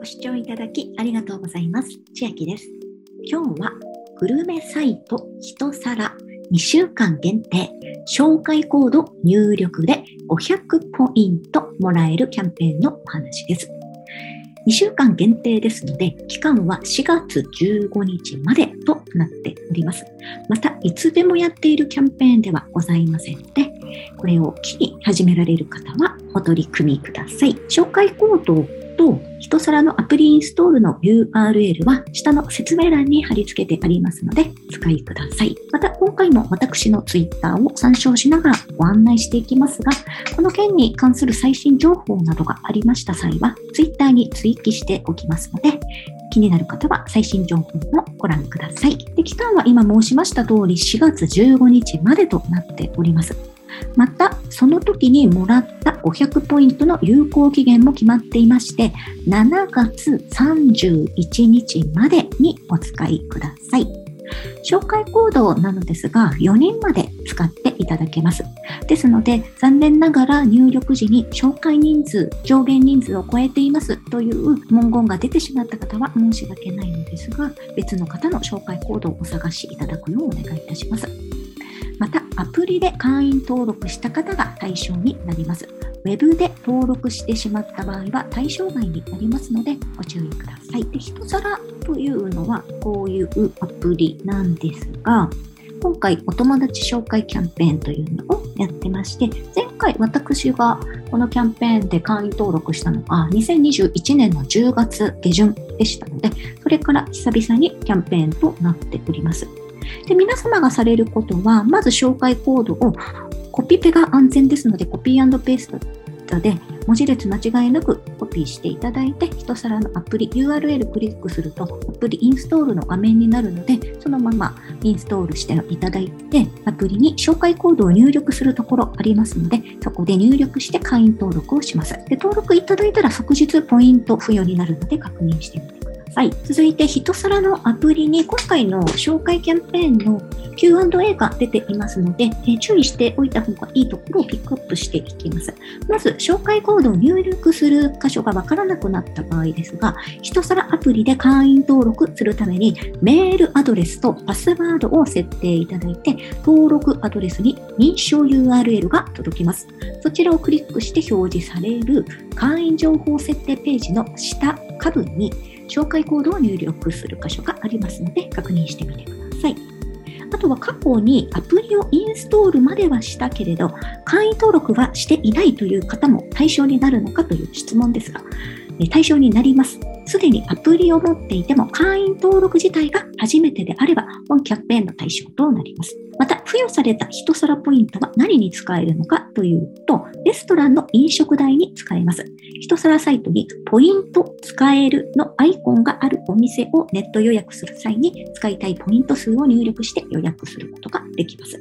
ご視聴いただきありがとうございます。千秋です。今日はグルメサイト一皿2週間限定紹介コード入力で500ポイントもらえるキャンペーンのお話です。2週間限定ですので、期間は4月15日までとなっております。また、いつでもやっているキャンペーンではございませんので、これを機に始められる方はお取り組みください。紹介コードと、一皿のアプリインストールの URL は下の説明欄に貼り付けてありますので、お使いください。また、今回も私の Twitter を参照しながらご案内していきますが、この件に関する最新情報などがありました際は、Twitter に追記しておきますので、気になる方は最新情報もご覧ください。で期間は今申しました通り4月15日までとなっております。また、その時にもらった500ポイントの有効期限も決まっていまして、7月31日までにお使いください。紹介コードなのですが、4人まで使っていただけます。ですので、残念ながら入力時に紹介人数、上限人数を超えていますという文言が出てしまった方は申し訳ないのですが、別の方の紹介コードをお探しいただくようお願いいたします。また、アプリで会員登録した方が対象になります。ウェブで登録してしまった場合は対象外になりますのでご注意ください。で、一皿というのはこういうアプリなんですが、今回お友達紹介キャンペーンというのをやってまして、前回私がこのキャンペーンで会員登録したのが2021年の10月下旬でしたので、それから久々にキャンペーンとなっております。で、皆様がされることは、まず紹介コードをコピペが安全ですので、コピーペーストで文字列間違いなくコピーしていただいて、一皿のアプリ URL クリックすると、アプリインストールの画面になるので、そのままインストールしていただいて、アプリに紹介コードを入力するところありますので、そこで入力して会員登録をします。で登録いただいたら即日ポイント付与になるので確認してみてさい。続いて、一皿のアプリに今回の紹介キャンペーンの Q&A が出ていますので、え注意しておいた方がいいところをピックアップしていきます。まず、紹介コードを入力する箇所がわからなくなった場合ですが、一皿アプリで会員登録するために、メールアドレスとパスワードを設定いただいて、登録アドレスに認証 URL が届きます。そちらをクリックして表示される会員情報設定ページの下下部に紹介コードを入力する箇所がありますので確認してみてください。あとは過去にアプリをインストールまではしたけれど、会員登録はしていないという方も対象になるのかという質問ですが、対象になります。すでにアプリを持っていても会員登録自体が初めてであれば本キャンペーンの対象となります。また、付与された1皿ポイントは何に使えるのかというと、レストランの飲食代に使えます。1皿サイトにポイント使えるのアイコンがあるお店をネット予約する際に使いたいポイント数を入力して予約することができます。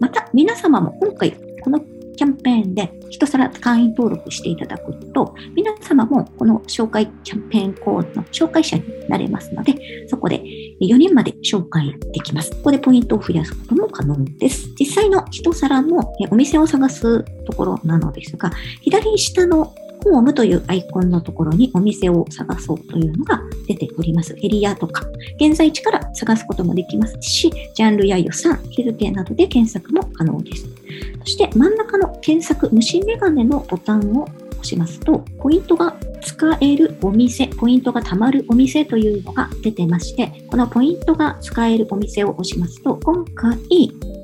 また、皆様も今回このキャンペーンで一皿会員登録していただくと、皆様もこの紹介キャンペーンコードの紹介者になれますので、そこで4人まで紹介できます。ここでポイントを増やすことも可能です。実際の一皿のお店を探すところなのですが、左下のホームというアイコンのところにお店を探そうというのが出ております。エリアとか、現在地から探すこともできますし、ジャンルや予算、日付などで検索も可能です。そして真ん中の検索、虫眼鏡のボタンを押しますと、ポイントが使えるお店、ポイントが貯まるお店というのが出てまして、このポイントが使えるお店を押しますと、今回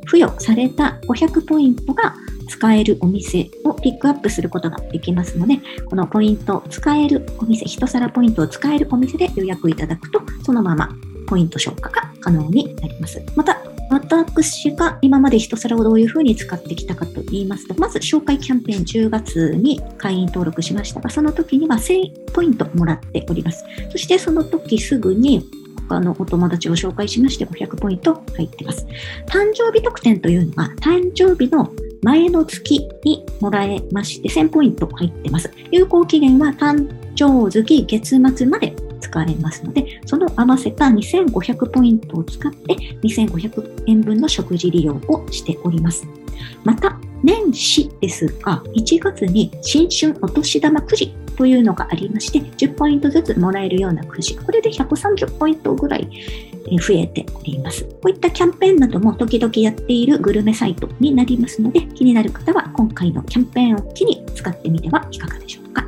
付与された500ポイントが使えるお店をピックアップすることができますので、このポイント、使えるお店、一皿ポイントを使えるお店で予約いただくと、そのままポイント消化が可能になります。また、私が今まで一皿をどういうふうに使ってきたかと言いますと、まず紹介キャンペーン10月に会員登録しましたが、その時には1000ポイントもらっております。そしてその時すぐに他のお友達を紹介しまして500ポイント入ってます。誕生日特典というのは、誕生日の前の月にもらえまして1000ポイント入ってます。有効期限は誕生月月末まで使えますので、その合わせた2500ポイントを使って2500円分の食事利用をしております。また、年始ですが、1月に新春お年玉くじというのがありまして、10ポイントずつもらえるようなくじ、これで130ポイントぐらい増えております。こういったキャンペーンなども時々やっているグルメサイトになりますので、気になる方は今回のキャンペーンを機に使ってみてはいかがでしょうか。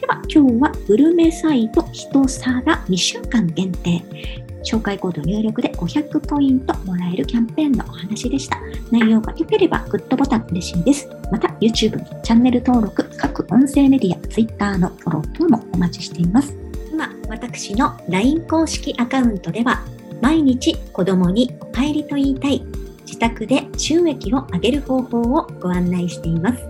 では今日はグルメサイト1皿2週間限定紹介コード入力で500ポイントもらえるキャンペーンのお話でした。内容が良ければグッドボタン嬉しいです。また YouTube のチャンネル登録、各音声メディア、Twitter のフォロー等もお待ちしています。今、私の LINE 公式アカウントでは毎日子供にお帰りと言いたい自宅で収益を上げる方法をご案内しています。